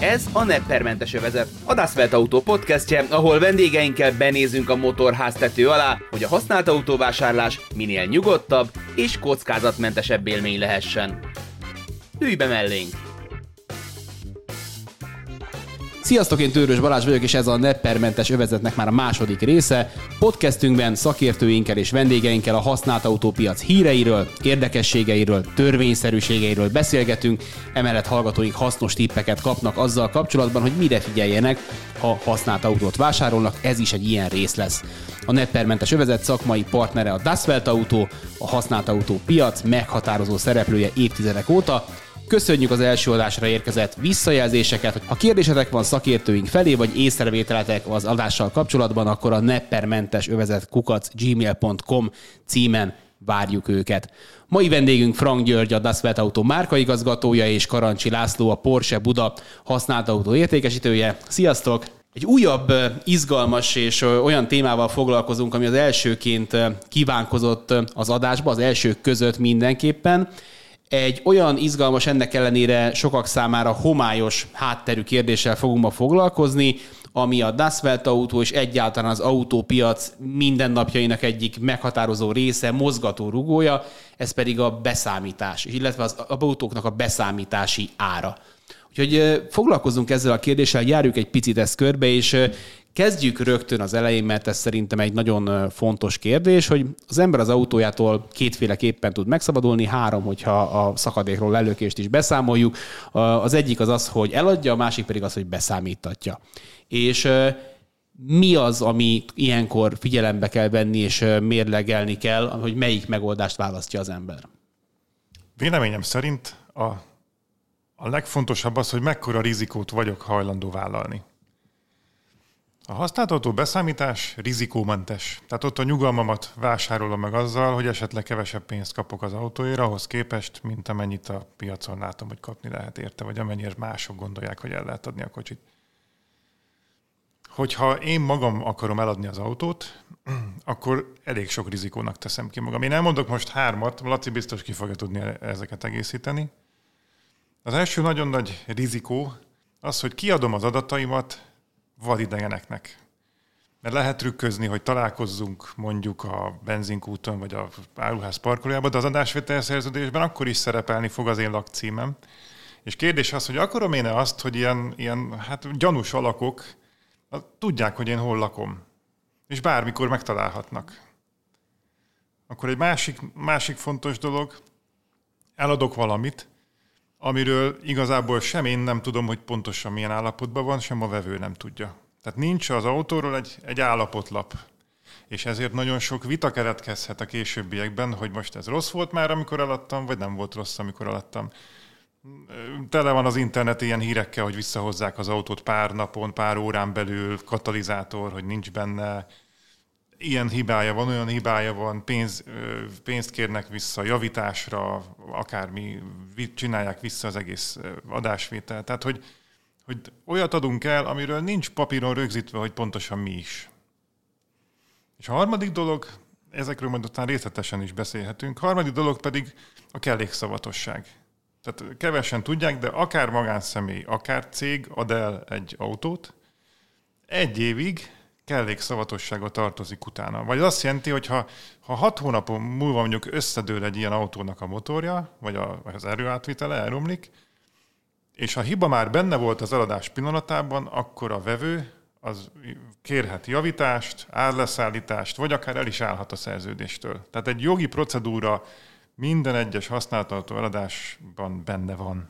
Ez a Neppermentes övezet, a Das Autó podcastje, ahol vendégeinkkel benézünk a motorháztető alá, hogy a használt autóvásárlás minél nyugodtabb és kockázatmentesebb élmény lehessen. Ülj be mellénk! Sziasztok, én Tőrös Balázs vagyok, és ez a Neppermentes övezetnek már a második része. Podcastünkben szakértőinkkel és vendégeinkkel a használt autópiac híreiről, érdekességeiről, törvényszerűségeiről beszélgetünk, emellett hallgatóink hasznos tippeket kapnak azzal kapcsolatban, hogy mire figyeljenek, ha használt autót vásárolnak, ez is egy ilyen rész lesz. A Neppermentes övezet szakmai partnere a Dasvelt Autó, a használt autó piac meghatározó szereplője évtizedek óta, Köszönjük az első adásra érkezett visszajelzéseket. Ha kérdésetek van szakértőink felé, vagy észrevételetek az adással kapcsolatban, akkor a neppermentes övezet kukac gmail.com címen várjuk őket. Mai vendégünk Frank György, a Dasvet Auto márkaigazgatója, és Karancsi László, a Porsche Buda használt autó értékesítője. Sziasztok! Egy újabb, izgalmas és olyan témával foglalkozunk, ami az elsőként kívánkozott az adásba, az elsők között mindenképpen egy olyan izgalmas, ennek ellenére sokak számára homályos hátterű kérdéssel fogunk ma foglalkozni, ami a Dasvelt autó és egyáltalán az autópiac mindennapjainak egyik meghatározó része, mozgató rugója, ez pedig a beszámítás, illetve az autóknak a beszámítási ára. Úgyhogy foglalkozunk ezzel a kérdéssel, járjuk egy picit ezt körbe, és Kezdjük rögtön az elején, mert ez szerintem egy nagyon fontos kérdés, hogy az ember az autójától kétféleképpen tud megszabadulni, három, hogyha a szakadékról lelökést is beszámoljuk. Az egyik az az, hogy eladja, a másik pedig az, hogy beszámítatja. És mi az, ami ilyenkor figyelembe kell venni és mérlegelni kell, hogy melyik megoldást választja az ember? Véleményem szerint a, a legfontosabb az, hogy mekkora rizikót vagyok hajlandó vállalni. A használható beszámítás rizikómentes. Tehát ott a nyugalmamat vásárolom meg azzal, hogy esetleg kevesebb pénzt kapok az autóért, ahhoz képest, mint amennyit a piacon látom, hogy kapni lehet érte, vagy amennyire mások gondolják, hogy el lehet adni a kocsit. Hogyha én magam akarom eladni az autót, akkor elég sok rizikónak teszem ki magam. Én elmondok most hármat, Laci biztos ki fogja tudni ezeket egészíteni. Az első nagyon nagy rizikó az, hogy kiadom az adataimat vadidegeneknek. Mert lehet trükközni, hogy találkozzunk mondjuk a benzinkúton vagy a áruház parkolójában, de az adásvétel szerződésben akkor is szerepelni fog az én lakcímem. És kérdés az, hogy akarom én azt, hogy ilyen, ilyen hát gyanús alakok tudják, hogy én hol lakom. És bármikor megtalálhatnak. Akkor egy másik, másik fontos dolog, eladok valamit, amiről igazából sem én nem tudom, hogy pontosan milyen állapotban van, sem a vevő nem tudja. Tehát nincs az autóról egy, egy állapotlap. És ezért nagyon sok vita keretkezhet a későbbiekben, hogy most ez rossz volt már, amikor eladtam, vagy nem volt rossz, amikor eladtam. Tele van az internet ilyen hírekkel, hogy visszahozzák az autót pár napon, pár órán belül, katalizátor, hogy nincs benne, ilyen hibája van, olyan hibája van, pénz, pénzt kérnek vissza javításra, akármi, csinálják vissza az egész adásvétel. Tehát, hogy, hogy olyat adunk el, amiről nincs papíron rögzítve, hogy pontosan mi is. És a harmadik dolog, ezekről majd utána részletesen is beszélhetünk, a harmadik dolog pedig a kellékszavatosság. Tehát kevesen tudják, de akár magánszemély, akár cég ad el egy autót, egy évig kellékszavatossága tartozik utána. Vagy azt jelenti, hogy ha, ha hat hónapon múlva mondjuk összedől egy ilyen autónak a motorja, vagy, a, az erőátvitele elromlik, és ha hiba már benne volt az eladás pillanatában, akkor a vevő az kérhet javítást, árleszállítást, vagy akár el is állhat a szerződéstől. Tehát egy jogi procedúra minden egyes használható eladásban benne van.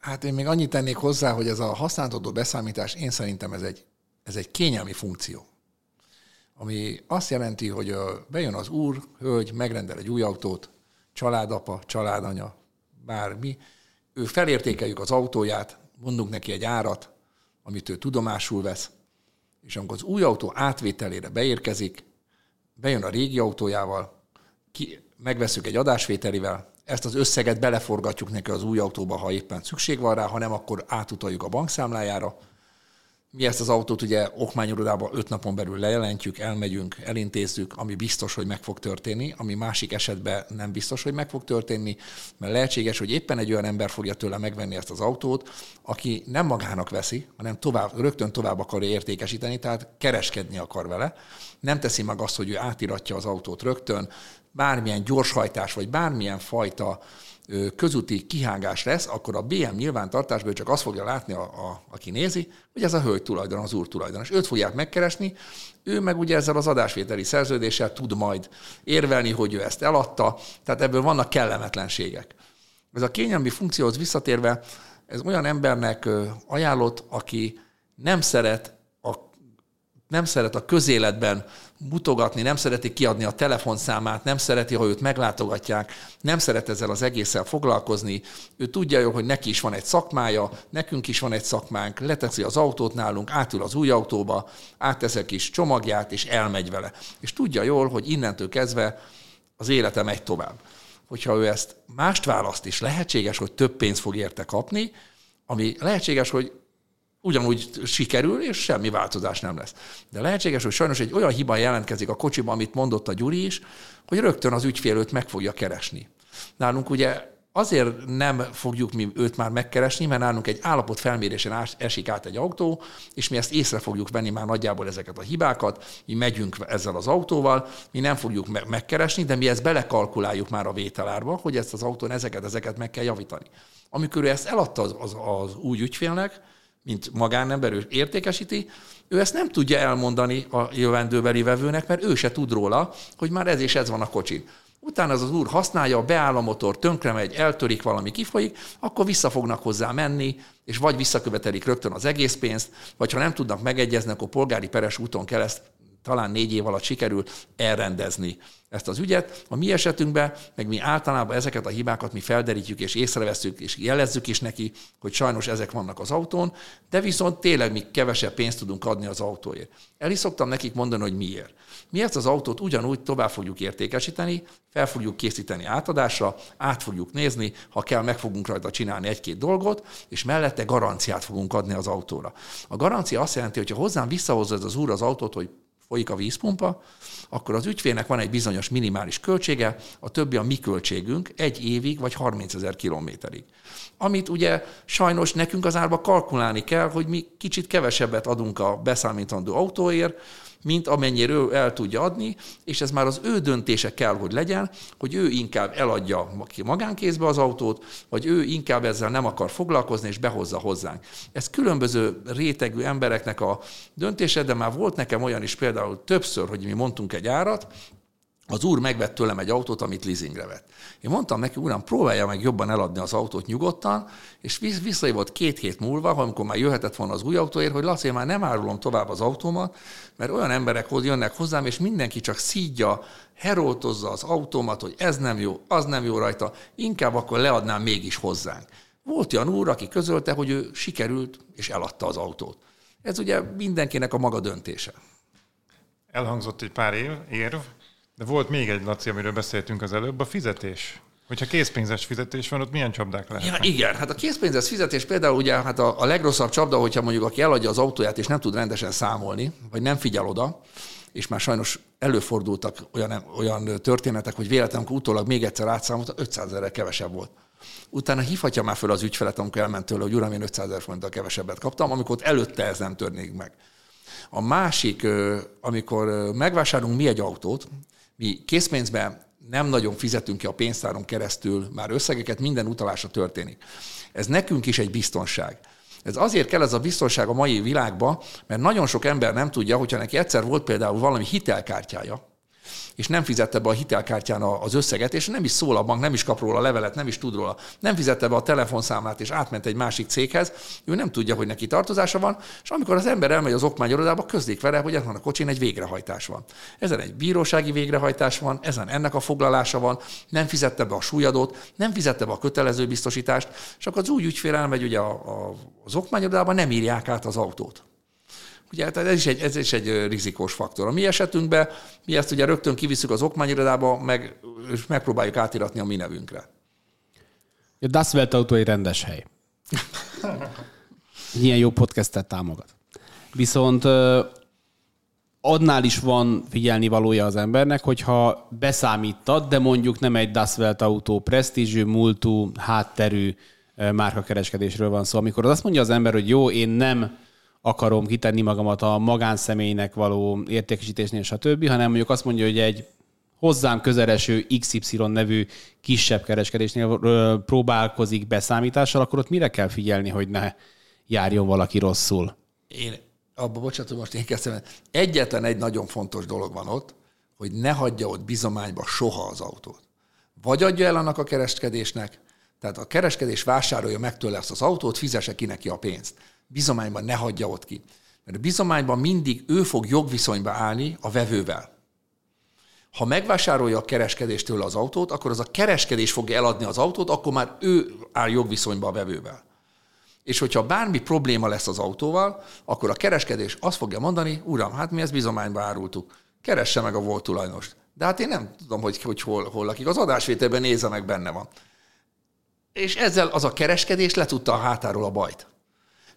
Hát én még annyit tennék hozzá, hogy ez a használható beszámítás, én szerintem ez egy ez egy kényelmi funkció, ami azt jelenti, hogy bejön az úr, hölgy, megrendel egy új autót, családapa, családanya, bármi, ő felértékeljük az autóját, mondunk neki egy árat, amit ő tudomásul vesz, és amikor az új autó átvételére beérkezik, bejön a régi autójával, ki, megveszük egy adásvételivel, ezt az összeget beleforgatjuk neki az új autóba, ha éppen szükség van rá, ha nem, akkor átutaljuk a bankszámlájára, mi ezt az autót ugye okmányirodába öt napon belül lejelentjük, elmegyünk, elintézzük, ami biztos, hogy meg fog történni, ami másik esetben nem biztos, hogy meg fog történni, mert lehetséges, hogy éppen egy olyan ember fogja tőle megvenni ezt az autót, aki nem magának veszi, hanem tovább, rögtön tovább akarja értékesíteni, tehát kereskedni akar vele. Nem teszi meg azt, hogy ő átiratja az autót rögtön, bármilyen gyorshajtás, vagy bármilyen fajta közúti kihágás lesz, akkor a BM nyilvántartásból csak azt fogja látni, a, a, aki nézi, hogy ez a hölgy tulajdon, az úr tulajdon. És őt fogják megkeresni, ő meg ugye ezzel az adásvételi szerződéssel tud majd érvelni, hogy ő ezt eladta, tehát ebből vannak kellemetlenségek. Ez a kényelmi funkcióhoz visszatérve, ez olyan embernek ajánlott, aki nem szeret nem szeret a közéletben mutogatni, nem szereti kiadni a telefonszámát, nem szereti, ha őt meglátogatják, nem szeret ezzel az egésszel foglalkozni. Ő tudja jó, hogy neki is van egy szakmája, nekünk is van egy szakmánk, leteszi az autót nálunk, átül az új autóba, áttesz egy kis csomagját, és elmegy vele. És tudja jól, hogy innentől kezdve az élete megy tovább. Hogyha ő ezt mást választ is, lehetséges, hogy több pénzt fog érte kapni, ami lehetséges, hogy ugyanúgy sikerül, és semmi változás nem lesz. De lehetséges, hogy sajnos egy olyan hiba jelentkezik a kocsiban, amit mondott a Gyuri is, hogy rögtön az ügyfél őt meg fogja keresni. Nálunk ugye azért nem fogjuk mi őt már megkeresni, mert nálunk egy állapot felmérésen esik át egy autó, és mi ezt észre fogjuk venni már nagyjából ezeket a hibákat, mi megyünk ezzel az autóval, mi nem fogjuk megkeresni, de mi ezt belekalkuláljuk már a vételárba, hogy ezt az autón ezeket, ezeket meg kell javítani. Amikor ő ezt eladta az, az, az új ügyfélnek, mint magánember, ő értékesíti, ő ezt nem tudja elmondani a jövendőbeli vevőnek, mert ő se tud róla, hogy már ez és ez van a kocsin. Utána az az úr használja, beáll a motor, tönkre megy, eltörik valami, kifolyik, akkor vissza fognak hozzá menni, és vagy visszakövetelik rögtön az egész pénzt, vagy ha nem tudnak megegyezni, akkor polgári peres úton kereszt, talán négy év alatt sikerül elrendezni ezt az ügyet. A mi esetünkben, meg mi általában ezeket a hibákat mi felderítjük és észreveszünk, és jelezzük is neki, hogy sajnos ezek vannak az autón, de viszont tényleg mi kevesebb pénzt tudunk adni az autóért. El is szoktam nekik mondani, hogy miért. Mi ezt az autót ugyanúgy tovább fogjuk értékesíteni, fel fogjuk készíteni átadásra, át fogjuk nézni, ha kell, meg fogunk rajta csinálni egy-két dolgot, és mellette garanciát fogunk adni az autóra. A garancia azt jelenti, hogy ha hozzám visszahozza az úr az autót, hogy folyik a vízpumpa, akkor az ügyfélnek van egy bizonyos minimális költsége, a többi a mi költségünk egy évig vagy 30 ezer kilométerig. Amit ugye sajnos nekünk az árba kalkulálni kell, hogy mi kicsit kevesebbet adunk a beszámítandó autóért, mint amennyire el tudja adni, és ez már az ő döntése kell, hogy legyen, hogy ő inkább eladja magánkézbe az autót, vagy ő inkább ezzel nem akar foglalkozni, és behozza hozzánk. Ez különböző rétegű embereknek a döntése, de már volt nekem olyan is például többször, hogy mi mondtunk egy árat, az úr megvett tőlem egy autót, amit leasingre vett. Én mondtam neki, uram, próbálja meg jobban eladni az autót nyugodtan, és visszahívott két hét múlva, amikor már jöhetett volna az új autóért, hogy Laci, én már nem árulom tovább az autómat, mert olyan emberek jönnek hozzám, és mindenki csak szídja, heroltozza az autómat, hogy ez nem jó, az nem jó rajta, inkább akkor leadnám mégis hozzánk. Volt olyan úr, aki közölte, hogy ő sikerült, és eladta az autót. Ez ugye mindenkinek a maga döntése. Elhangzott egy pár év, érv, de volt még egy, Laci, amiről beszéltünk az előbb, a fizetés. Hogyha készpénzes fizetés van, ott milyen csapdák lehetnek? Ja, igen, hát a készpénzes fizetés például ugye hát a, a legrosszabb csapda, hogyha mondjuk aki eladja az autóját és nem tud rendesen számolni, vagy nem figyel oda, és már sajnos előfordultak olyan, olyan történetek, hogy véletlenül utólag még egyszer átszámolta, 500 ezerre kevesebb volt. Utána hívhatja már föl az ügyfelet, amikor elment tőle, hogy uram, én 500 ezer forinttal kevesebbet kaptam, amikor ott előtte ez nem törnék meg. A másik, amikor megvásárolunk mi egy autót, mi készpénzben nem nagyon fizetünk ki a pénztáron keresztül, már összegeket minden utalásra történik. Ez nekünk is egy biztonság. Ez azért kell ez a biztonság a mai világban, mert nagyon sok ember nem tudja, hogyha neki egyszer volt például valami hitelkártyája, és nem fizette be a hitelkártyán az összeget, és nem is szól a bank, nem is kap róla levelet, nem is tud róla, nem fizette be a telefonszámlát, és átment egy másik céghez, ő nem tudja, hogy neki tartozása van, és amikor az ember elmegy az okmányirodába, közlik vele, hogy ezen a kocsin egy végrehajtás van. Ezen egy bírósági végrehajtás van, ezen ennek a foglalása van, nem fizette be a súlyadót, nem fizette be a kötelező biztosítást, és akkor az új ügyfél elmegy ugye a, az okmányirodába, nem írják át az autót. Ugye hát ez is, egy, ez is egy rizikós faktor. A mi esetünkben mi ezt ugye rögtön kivisszük az okmányirodába, meg, és megpróbáljuk átiratni a mi nevünkre. A Das Welt Auto egy rendes hely. Ilyen jó podcastet támogat. Viszont adnál is van figyelni valója az embernek, hogyha beszámítad, de mondjuk nem egy Das Welt autó presztízsű, múltú, hátterű márkakereskedésről van szó. Amikor az azt mondja az ember, hogy jó, én nem akarom kitenni magamat a magánszemélynek való értékesítésnél, stb., hanem mondjuk azt mondja, hogy egy hozzám közeleső XY nevű kisebb kereskedésnél próbálkozik beszámítással, akkor ott mire kell figyelni, hogy ne járjon valaki rosszul? Én abba, bocsánat, most én kezdtem. Egyetlen egy nagyon fontos dolog van ott, hogy ne hagyja ott bizományba soha az autót. Vagy adja el annak a kereskedésnek, tehát a kereskedés vásárolja meg tőle ezt az autót, fizesse ki neki a pénzt. Bizományban ne hagyja ott ki. Mert a bizományban mindig ő fog jogviszonyba állni a vevővel. Ha megvásárolja a kereskedéstől az autót, akkor az a kereskedés fogja eladni az autót, akkor már ő áll jogviszonyba a vevővel. És hogyha bármi probléma lesz az autóval, akkor a kereskedés azt fogja mondani, uram, hát mi ezt bizományba árultuk. Keresse meg a volt tulajdonost. De hát én nem tudom, hogy, hogy hol, hol lakik. Az adásvételben nézze meg, benne van. És ezzel az a kereskedés letudta a hátáról a bajt.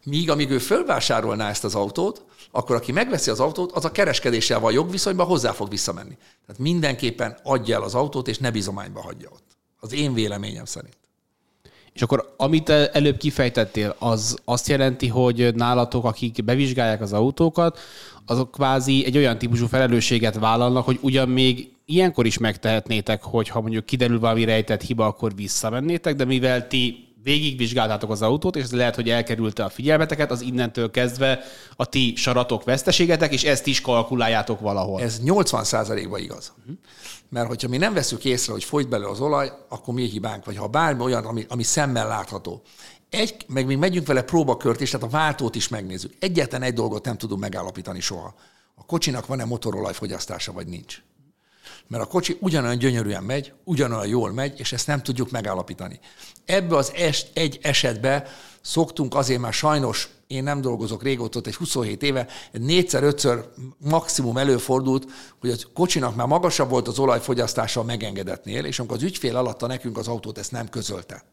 Míg amíg ő fölvásárolná ezt az autót, akkor aki megveszi az autót, az a kereskedéssel van jogviszonyban hozzá fog visszamenni. Tehát mindenképpen adja el az autót, és ne bizományba hagyja ott. Az én véleményem szerint. És akkor amit előbb kifejtettél, az azt jelenti, hogy nálatok, akik bevizsgálják az autókat, azok kvázi egy olyan típusú felelősséget vállalnak, hogy ugyan még ilyenkor is megtehetnétek, hogy ha mondjuk kiderül valami rejtett hiba, akkor visszamennétek, de mivel ti végigvizsgáltátok az autót, és ez lehet, hogy elkerülte a figyelmeteket, az innentől kezdve a ti saratok veszteségetek, és ezt is kalkuláljátok valahol. Ez 80%-ban igaz. Mert hogyha mi nem veszük észre, hogy folyt belőle az olaj, akkor mi hibánk, vagy ha bármi olyan, ami, ami szemmel látható. Egy, meg még megyünk vele próbakört is, tehát a váltót is megnézzük. Egyetlen egy dolgot nem tudunk megállapítani soha. A kocsinak van-e motorolajfogyasztása, vagy nincs mert a kocsi ugyanolyan gyönyörűen megy, ugyanolyan jól megy, és ezt nem tudjuk megállapítani. Ebbe az es, egy esetbe szoktunk azért már sajnos, én nem dolgozok régóta, egy 27 éve, négyszer-ötször maximum előfordult, hogy a kocsinak már magasabb volt az olajfogyasztása a megengedetnél, és amikor az ügyfél alatta nekünk az autót ezt nem közölte.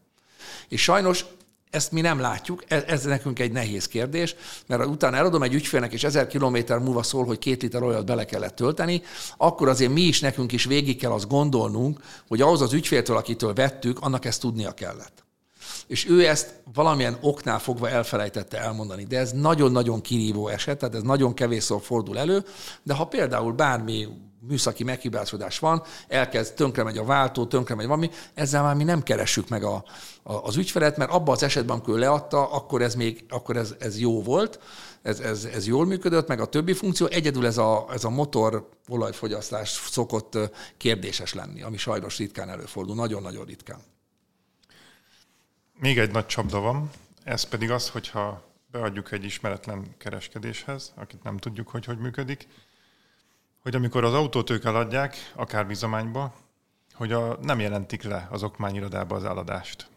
És sajnos ezt mi nem látjuk, ez, ez nekünk egy nehéz kérdés, mert utána eladom egy ügyfélnek, és ezer kilométer múlva szól, hogy két liter olyat bele kellett tölteni, akkor azért mi is nekünk is végig kell azt gondolnunk, hogy ahhoz az ügyféltől, akitől vettük, annak ezt tudnia kellett. És ő ezt valamilyen oknál fogva elfelejtette elmondani. De ez nagyon-nagyon kirívó eset, tehát ez nagyon kevésszor fordul elő, de ha például bármi műszaki meghibásodás van, elkezd, tönkre megy a váltó, tönkre megy valami, ezzel már mi nem keressük meg a, a, az ügyfelet, mert abban az esetben, amikor leadta, akkor ez még, akkor ez, ez jó volt, ez, ez, ez jól működött, meg a többi funkció, egyedül ez a, ez a motor olajfogyasztás szokott kérdéses lenni, ami sajnos ritkán előfordul, nagyon-nagyon ritkán. Még egy nagy csapda van, ez pedig az, hogyha beadjuk egy ismeretlen kereskedéshez, akit nem tudjuk, hogy hogy működik, hogy amikor az autót ők eladják, akár bizományba, hogy a, nem jelentik le az okmányirodába az eladást.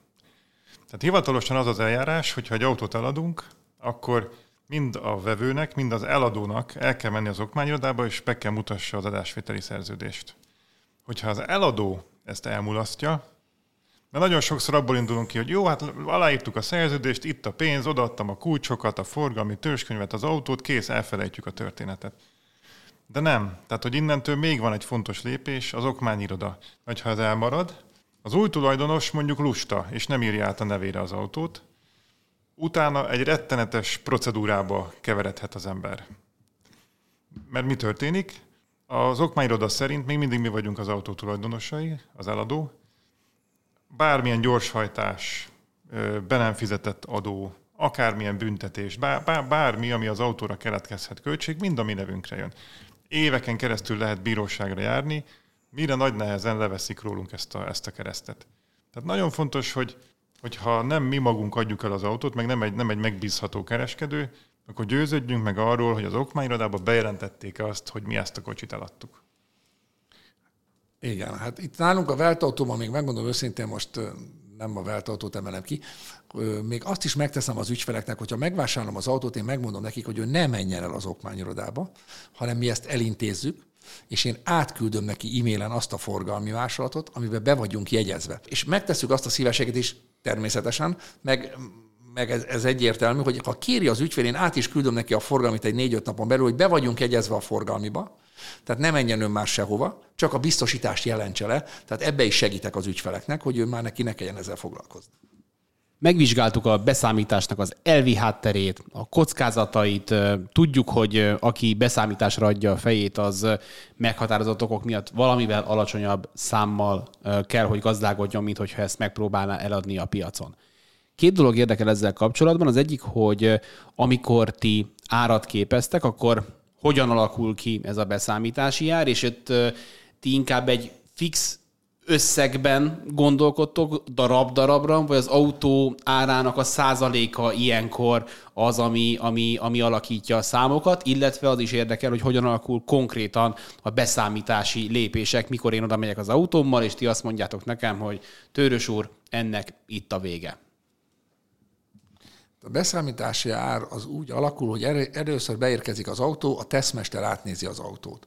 Tehát hivatalosan az az eljárás, hogyha egy autót eladunk, akkor mind a vevőnek, mind az eladónak el kell menni az okmányirodába, és be kell mutassa az adásvételi szerződést. Hogyha az eladó ezt elmulasztja, mert nagyon sokszor abból indulunk ki, hogy jó, hát aláírtuk a szerződést, itt a pénz, odaadtam a kulcsokat, a forgalmi törzskönyvet, az autót, kész, elfelejtjük a történetet. De nem. Tehát, hogy innentől még van egy fontos lépés, az okmányiroda. Vagy ha ez elmarad, az új tulajdonos mondjuk lusta, és nem írja át a nevére az autót, utána egy rettenetes procedúrába keveredhet az ember. Mert mi történik? Az okmányiroda szerint még mindig mi vagyunk az autó tulajdonosai, az eladó. Bármilyen gyorshajtás, be nem fizetett adó, akármilyen büntetés, bár, bár, bármi, ami az autóra keletkezhet költség, mind a mi nevünkre jön éveken keresztül lehet bíróságra járni, mire nagy nehezen leveszik rólunk ezt a, ezt a keresztet. Tehát nagyon fontos, hogy hogyha nem mi magunk adjuk el az autót, meg nem egy, nem egy megbízható kereskedő, akkor győződjünk meg arról, hogy az okmányirodában bejelentették azt, hogy mi ezt a kocsit eladtuk. Igen, hát itt nálunk a Veltautóban még megmondom őszintén, most nem a Veltautót emelem ki, még azt is megteszem az ügyfeleknek, hogyha megvásárolom az autót, én megmondom nekik, hogy ő ne menjen el az okmányirodába, hanem mi ezt elintézzük, és én átküldöm neki e-mailen azt a forgalmi másolatot, amiben be vagyunk jegyezve. És megtesszük azt a szívességet is természetesen, meg meg ez, ez egyértelmű, hogy ha kéri az ügyfél, én át is küldöm neki a forgalmit egy négy-öt napon belül, hogy be vagyunk egyezve a forgalmiba, tehát ne menjen ön már sehova, csak a biztosítást jelentse le. Tehát ebbe is segítek az ügyfeleknek, hogy ő már neki ne kelljen ezzel foglalkozni. Megvizsgáltuk a beszámításnak az elvi hátterét, a kockázatait. Tudjuk, hogy aki beszámításra adja a fejét, az meghatározott okok miatt valamivel alacsonyabb számmal kell, hogy gazdálkodjon, mint hogyha ezt megpróbálná eladni a piacon. Két dolog érdekel ezzel kapcsolatban. Az egyik, hogy amikor ti árat képeztek, akkor hogyan alakul ki ez a beszámítási ár, és itt ti inkább egy fix összegben gondolkodtok darab-darabra, vagy az autó árának a százaléka ilyenkor az, ami, ami, ami alakítja a számokat, illetve az is érdekel, hogy hogyan alakul konkrétan a beszámítási lépések, mikor én oda megyek az autómmal, és ti azt mondjátok nekem, hogy Tőrös úr, ennek itt a vége. A beszámítási ár az úgy alakul, hogy először beérkezik az autó, a tesztmester átnézi az autót.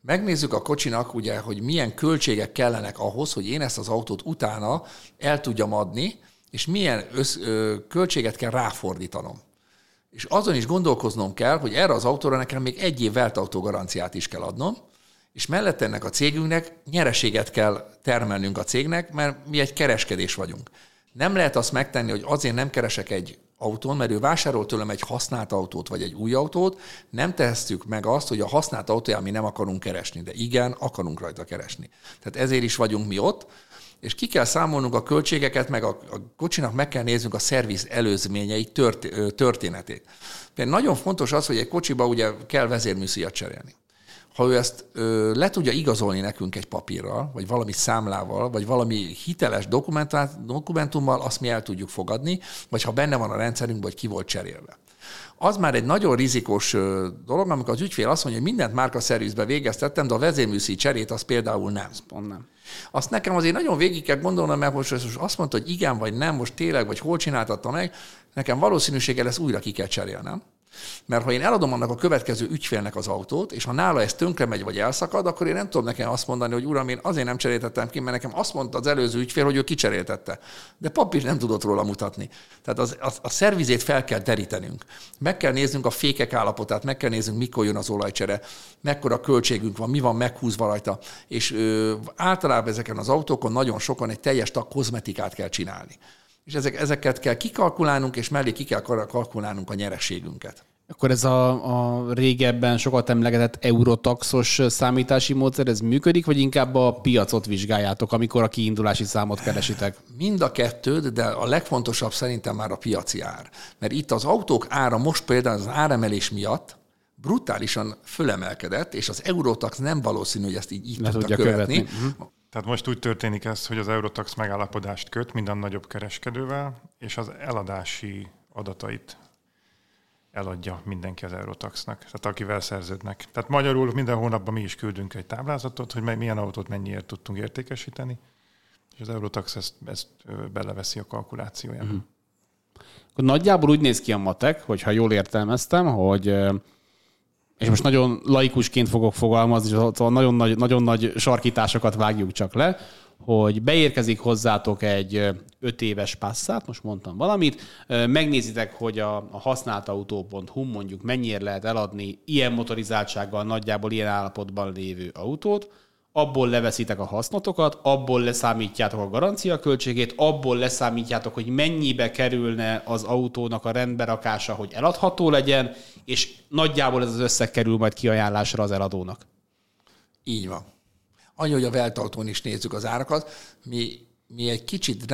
Megnézzük a kocsinak, ugye, hogy milyen költségek kellenek ahhoz, hogy én ezt az autót utána el tudjam adni, és milyen össz, ö, költséget kell ráfordítanom. És azon is gondolkoznom kell, hogy erre az autóra nekem még egy év veltautó garanciát is kell adnom, és mellett ennek a cégünknek nyereséget kell termelnünk a cégnek, mert mi egy kereskedés vagyunk. Nem lehet azt megtenni, hogy azért nem keresek egy autón, mert ő vásárol tőlem egy használt autót vagy egy új autót, nem tesszük meg azt, hogy a használt autóján mi nem akarunk keresni, de igen, akarunk rajta keresni. Tehát ezért is vagyunk mi ott, és ki kell számolnunk a költségeket, meg a, a kocsinak meg kell néznünk a szerviz előzményeit, tört, történetét. Például nagyon fontos az, hogy egy kocsiba ugye kell vezérműszíjat cserélni ha ő ezt ö, le tudja igazolni nekünk egy papírral, vagy valami számlával, vagy valami hiteles dokumentummal, azt mi el tudjuk fogadni, vagy ha benne van a rendszerünkben, hogy ki volt cserélve. Az már egy nagyon rizikós dolog, amikor az ügyfél azt mondja, hogy mindent márka szervizbe végeztettem, de a vezérműszi cserét az például nem. Pont nem. Azt nekem azért nagyon végig kell gondolnom, mert most, most azt mondta, hogy igen vagy nem, most tényleg, vagy hol csináltatta meg, nekem valószínűsége lesz újra ki kell cserélnem. Mert ha én eladom annak a következő ügyfélnek az autót, és ha nála ez tönkre megy vagy elszakad, akkor én nem tudom nekem azt mondani, hogy uram, én azért nem cseréltettem ki, mert nekem azt mondta az előző ügyfél, hogy ő kicseréltette. De papír nem tudott róla mutatni. Tehát az, az, a szervizét fel kell derítenünk. Meg kell néznünk a fékek állapotát, meg kell néznünk, mikor jön az olajcsere, mekkora költségünk van, mi van meghúzva rajta. És ö, általában ezeken az autókon nagyon sokan egy teljes tag kozmetikát kell csinálni és ezek, ezeket kell kikalkulálnunk, és mellé ki kell kalkulálnunk a nyereségünket. Akkor ez a, a régebben sokat emlegetett eurotaxos számítási módszer, ez működik, vagy inkább a piacot vizsgáljátok, amikor a kiindulási számot keresitek? Mind a kettőt, de a legfontosabb szerintem már a piaci ár. Mert itt az autók ára most például az áremelés miatt brutálisan fölemelkedett, és az Eurotax nem valószínű, hogy ezt így, így tudta követni. követni. Uh-huh. Tehát most úgy történik ez, hogy az Eurotax megállapodást köt minden nagyobb kereskedővel, és az eladási adatait eladja mindenki az Eurotaxnak, tehát akivel szerződnek. Tehát magyarul minden hónapban mi is küldünk egy táblázatot, hogy milyen autót mennyiért tudtunk értékesíteni, és az Eurotax ezt, ezt beleveszi a kalkulációjába. Uh-huh. Akkor nagyjából úgy néz ki a matek, hogyha jól értelmeztem, hogy és most nagyon laikusként fogok fogalmazni, szóval nagyon nagy, nagyon nagy sarkításokat vágjuk csak le, hogy beérkezik hozzátok egy 5 éves passzát, most mondtam valamit, megnézitek, hogy a, a használtautó.hu mondjuk mennyire lehet eladni ilyen motorizáltsággal, nagyjából ilyen állapotban lévő autót, abból leveszitek a hasznotokat, abból leszámítjátok a garancia költségét, abból leszámítjátok, hogy mennyibe kerülne az autónak a rendberakása, hogy eladható legyen, és nagyjából ez az összeg kerül majd kiajánlásra az eladónak. Így van. Annyi, hogy a Veltautón is nézzük az árakat, mi, mi egy kicsit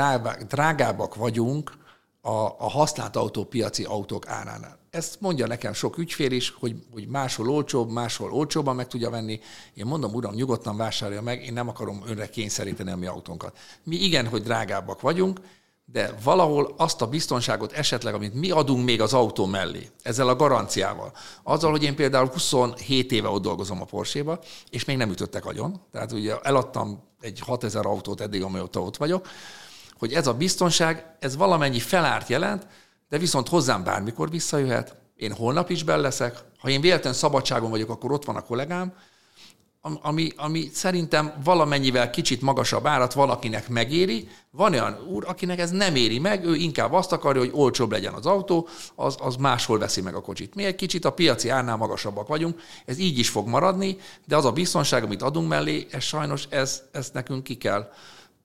drágábbak vagyunk a, a használt autópiaci autók áránál. Ezt mondja nekem sok ügyfél is, hogy, hogy máshol olcsóbb, máshol olcsóbban meg tudja venni. Én mondom, uram, nyugodtan vásárolja meg, én nem akarom önre kényszeríteni a mi autónkat. Mi igen, hogy drágábbak vagyunk, de valahol azt a biztonságot esetleg, amit mi adunk még az autó mellé, ezzel a garanciával, azzal, hogy én például 27 éve ott dolgozom a Porsche-ba, és még nem ütöttek agyon, tehát ugye eladtam egy 6000 autót eddig, amióta ott vagyok, hogy ez a biztonság, ez valamennyi felárt jelent, de viszont hozzám bármikor visszajöhet, én holnap is bell leszek, ha én véletlenül szabadságon vagyok, akkor ott van a kollégám, ami, ami szerintem valamennyivel kicsit magasabb árat valakinek megéri. Van olyan úr, akinek ez nem éri meg, ő inkább azt akarja, hogy olcsóbb legyen az autó, az, az máshol veszi meg a kocsit. Mi egy kicsit a piaci árnál magasabbak vagyunk, ez így is fog maradni, de az a biztonság, amit adunk mellé, ez sajnos ez, ezt nekünk ki kell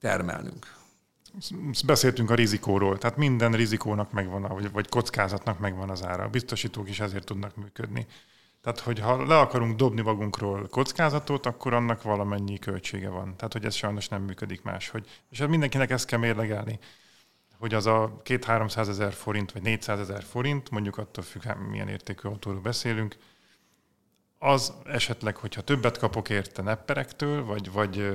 termelnünk. Beszéltünk a rizikóról, tehát minden rizikónak megvan, vagy, vagy kockázatnak megvan az ára. A biztosítók is ezért tudnak működni. Tehát, hogy ha le akarunk dobni magunkról kockázatot, akkor annak valamennyi költsége van. Tehát, hogy ez sajnos nem működik máshogy. És mindenkinek ezt kell mérlegelni, hogy az a két 300 ezer forint, vagy 400 ezer forint, mondjuk attól függ, hát milyen értékű autóról beszélünk, az esetleg, hogyha többet kapok érte nepperektől, vagy, vagy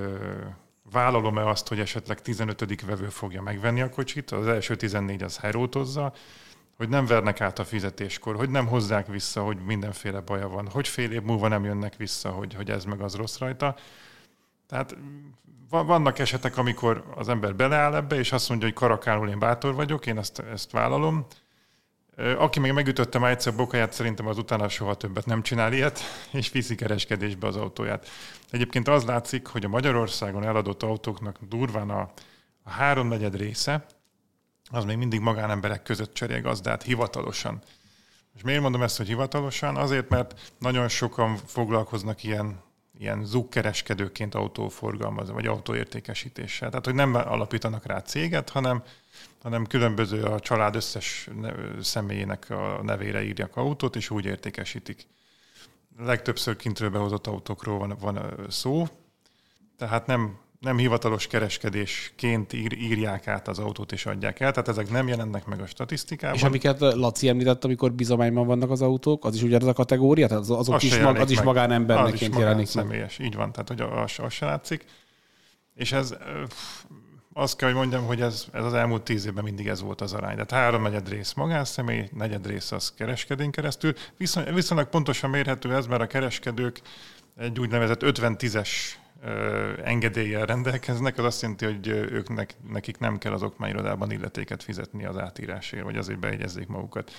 vállalom-e azt, hogy esetleg 15. vevő fogja megvenni a kocsit, az első 14 az herótozza, hogy nem vernek át a fizetéskor, hogy nem hozzák vissza, hogy mindenféle baja van, hogy fél év múlva nem jönnek vissza, hogy, hogy ez meg az rossz rajta. Tehát vannak esetek, amikor az ember beleáll ebbe, és azt mondja, hogy karakálul én bátor vagyok, én ezt, ezt vállalom. Aki még megütötte már egyszer bokáját, szerintem az utána soha többet nem csinál ilyet, és viszi kereskedésbe az autóját. Egyébként az látszik, hogy a Magyarországon eladott autóknak durván a, a háromnegyed része, az még mindig magánemberek között cserél gazdát hivatalosan. És miért mondom ezt, hogy hivatalosan? Azért, mert nagyon sokan foglalkoznak ilyen, ilyen zugkereskedőként autóforgalmazó, vagy autóértékesítéssel. Tehát, hogy nem alapítanak rá céget, hanem, hanem különböző a család összes személyének a nevére írják autót, és úgy értékesítik. Legtöbbször kintről behozott autókról van, van szó, tehát nem nem hivatalos kereskedésként ír, írják át az autót és adják el, tehát ezek nem jelennek meg a statisztikában. És amiket Laci említett, amikor bizományban vannak az autók, az is ugyanaz a kategória? Tehát az, azok az is, mag, az is magánemberneként az is jelenik személyes, így van, tehát hogy az, az se látszik. És ez, azt kell, hogy mondjam, hogy ez, ez az elmúlt tíz évben mindig ez volt az arány. Tehát három negyed rész magánszemély, negyed rész az kereskedén keresztül. Viszony, viszonylag pontosan mérhető ez, mert a kereskedők egy úgynevezett 50-10-es engedéllyel rendelkeznek, az azt jelenti, hogy ők nekik nem kell az okmányirodában illetéket fizetni az átírásért, vagy azért beegyezzék magukat.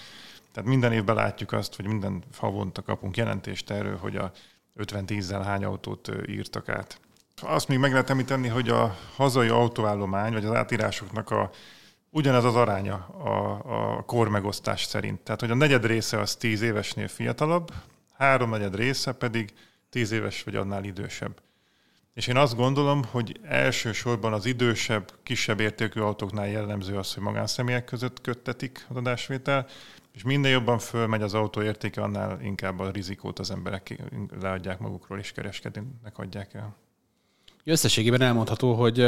Tehát minden évben látjuk azt, hogy minden havonta kapunk jelentést erről, hogy a 50-10-zel hány autót írtak át. Azt még meg lehet említeni, hogy a hazai autóállomány, vagy az átírásoknak a, ugyanez az aránya a, a kormegosztás szerint. Tehát, hogy a negyed része az 10 évesnél fiatalabb, három negyed része pedig 10 éves vagy annál idősebb. És én azt gondolom, hogy elsősorban az idősebb, kisebb értékű autóknál jellemző az, hogy magánszemélyek között köttetik az adásvétel, és minél jobban fölmegy az autó értéke, annál inkább a rizikót az emberek leadják magukról, és kereskedőnek adják el. Összességében elmondható, hogy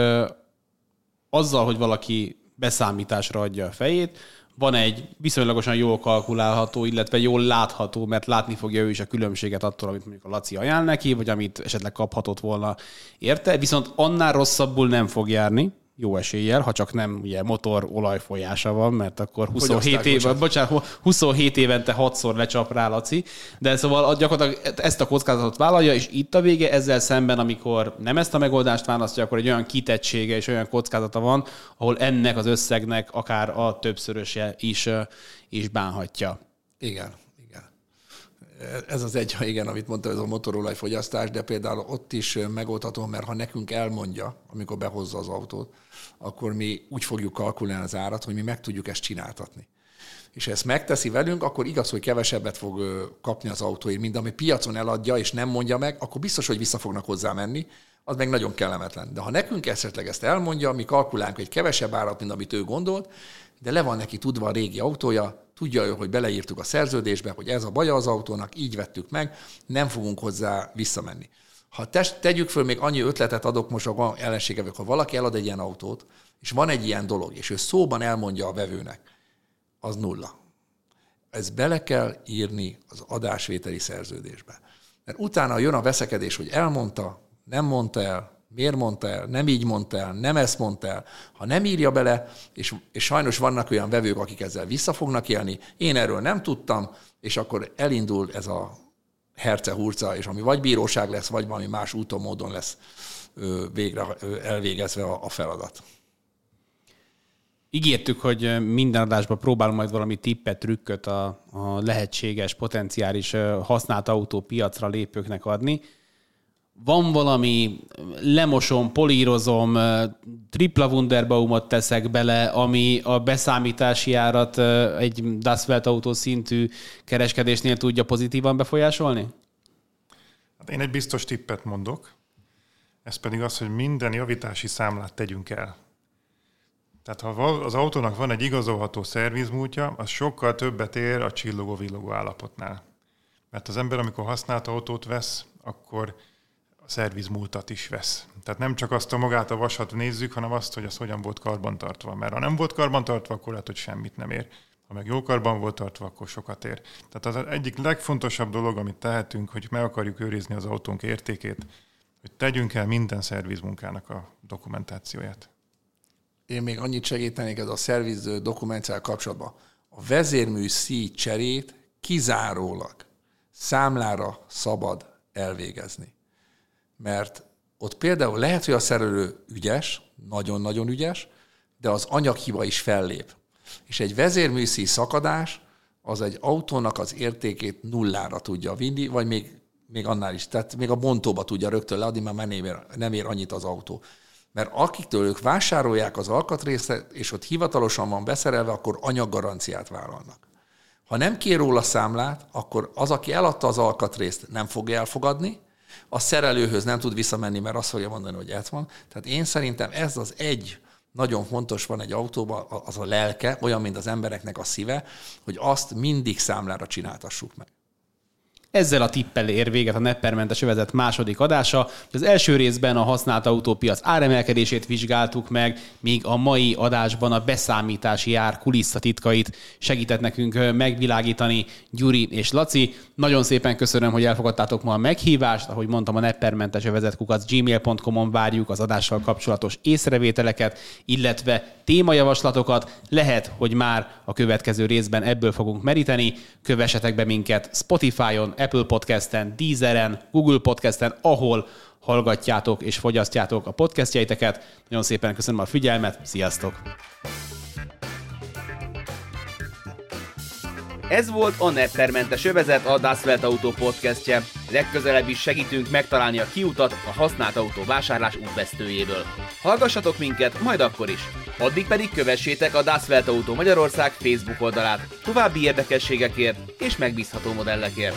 azzal, hogy valaki beszámításra adja a fejét, van egy viszonylagosan jól kalkulálható, illetve jól látható, mert látni fogja ő is a különbséget attól, amit mondjuk a Laci ajánl neki, vagy amit esetleg kaphatott volna érte, viszont annál rosszabbul nem fog járni, jó eséllyel, ha csak nem ugye motor olajfolyása van, mert akkor 27, év, bocsánat, 27 évente hatszor lecsap rá Laci, de szóval gyakorlatilag ezt a kockázatot vállalja, és itt a vége ezzel szemben, amikor nem ezt a megoldást választja, akkor egy olyan kitettsége és olyan kockázata van, ahol ennek az összegnek akár a többszöröse is, is bánhatja. Igen, ez az egy, igen, amit mondta, ez a motorolajfogyasztás, de például ott is megoldható, mert ha nekünk elmondja, amikor behozza az autót, akkor mi úgy fogjuk kalkulálni az árat, hogy mi meg tudjuk ezt csináltatni. És ha ezt megteszi velünk, akkor igaz, hogy kevesebbet fog kapni az autóért, mint ami piacon eladja, és nem mondja meg, akkor biztos, hogy vissza fognak hozzá menni, az meg nagyon kellemetlen. De ha nekünk esetleg ezt elmondja, mi kalkulálunk egy kevesebb árat, mint amit ő gondolt, de le van neki tudva a régi autója, tudja hogy beleírtuk a szerződésbe, hogy ez a baja az autónak, így vettük meg, nem fogunk hozzá visszamenni. Ha te, tegyük föl, még annyi ötletet adok most a ellenségevek, ha valaki elad egy ilyen autót, és van egy ilyen dolog, és ő szóban elmondja a vevőnek, az nulla. Ez bele kell írni az adásvételi szerződésbe. Mert utána jön a veszekedés, hogy elmondta, nem mondta el, miért mondta el, nem így mondta el, nem ezt mondta el. Ha nem írja bele, és, és sajnos vannak olyan vevők, akik ezzel vissza fognak élni, én erről nem tudtam, és akkor elindul ez a herce-hurca, és ami vagy bíróság lesz, vagy valami más úton, módon lesz végre elvégezve a feladat. Ígértük, hogy minden adásban próbálunk majd valami tippet, trükköt a, a lehetséges, potenciális használt autó piacra lépőknek adni van valami, lemosom, polírozom, tripla Wunderbaumot teszek bele, ami a beszámítási árat egy Dasvelt autó szintű kereskedésnél tudja pozitívan befolyásolni? Hát én egy biztos tippet mondok, ez pedig az, hogy minden javítási számlát tegyünk el. Tehát ha az autónak van egy igazolható szervizmúltja, az sokkal többet ér a csillogó-villogó állapotnál. Mert az ember, amikor használt autót vesz, akkor szervizmúltat is vesz. Tehát nem csak azt a magát a vasat nézzük, hanem azt, hogy az hogyan volt karbantartva. Mert ha nem volt karbantartva, akkor lehet, hogy semmit nem ér. Ha meg jó karban volt tartva, akkor sokat ér. Tehát az egyik legfontosabb dolog, amit tehetünk, hogy meg akarjuk őrizni az autónk értékét, hogy tegyünk el minden szervizmunkának a dokumentációját. Én még annyit segítenék ez a szerviz dokumentáció kapcsolatban. A vezérmű szíj cserét kizárólag számlára szabad elvégezni. Mert ott például lehet, hogy a szerelő ügyes, nagyon-nagyon ügyes, de az anyaghiba is fellép. És egy vezérműszí szakadás az egy autónak az értékét nullára tudja vinni, vagy még, még annál is. Tehát még a bontóba tudja rögtön leadni, mert nem ér, nem ér annyit az autó. Mert akiktől ők vásárolják az alkatrészt, és ott hivatalosan van beszerelve, akkor anyaggaranciát vállalnak. Ha nem kér róla számlát, akkor az, aki eladta az alkatrészt, nem fogja elfogadni, a szerelőhöz nem tud visszamenni, mert azt fogja mondani, hogy ez van. Tehát én szerintem ez az egy nagyon fontos van egy autóban, az a lelke, olyan, mint az embereknek a szíve, hogy azt mindig számlára csináltassuk meg. Ezzel a tippel ér véget a neppermentes övezet második adása. Az első részben a használt autópiac áremelkedését vizsgáltuk meg, míg a mai adásban a beszámítási ár kulisszatitkait segített nekünk megvilágítani Gyuri és Laci. Nagyon szépen köszönöm, hogy elfogadtátok ma a meghívást. Ahogy mondtam, a neppermentes övezet kukac gmail.com-on várjuk az adással kapcsolatos észrevételeket, illetve témajavaslatokat. Lehet, hogy már a következő részben ebből fogunk meríteni. Kövessetek be minket Spotify-on, Apple Podcasten, Deezeren, Google Podcasten, ahol hallgatjátok és fogyasztjátok a podcastjaiteket. Nagyon szépen köszönöm a figyelmet, sziasztok! Ez volt a Neppermentes övezet, a Das Welt Auto podcastje. Legközelebb is segítünk megtalálni a kiutat a használt autó vásárlás útvesztőjéből. Hallgassatok minket, majd akkor is. Addig pedig kövessétek a Das Welt Auto Magyarország Facebook oldalát további érdekességekért és megbízható modellekért.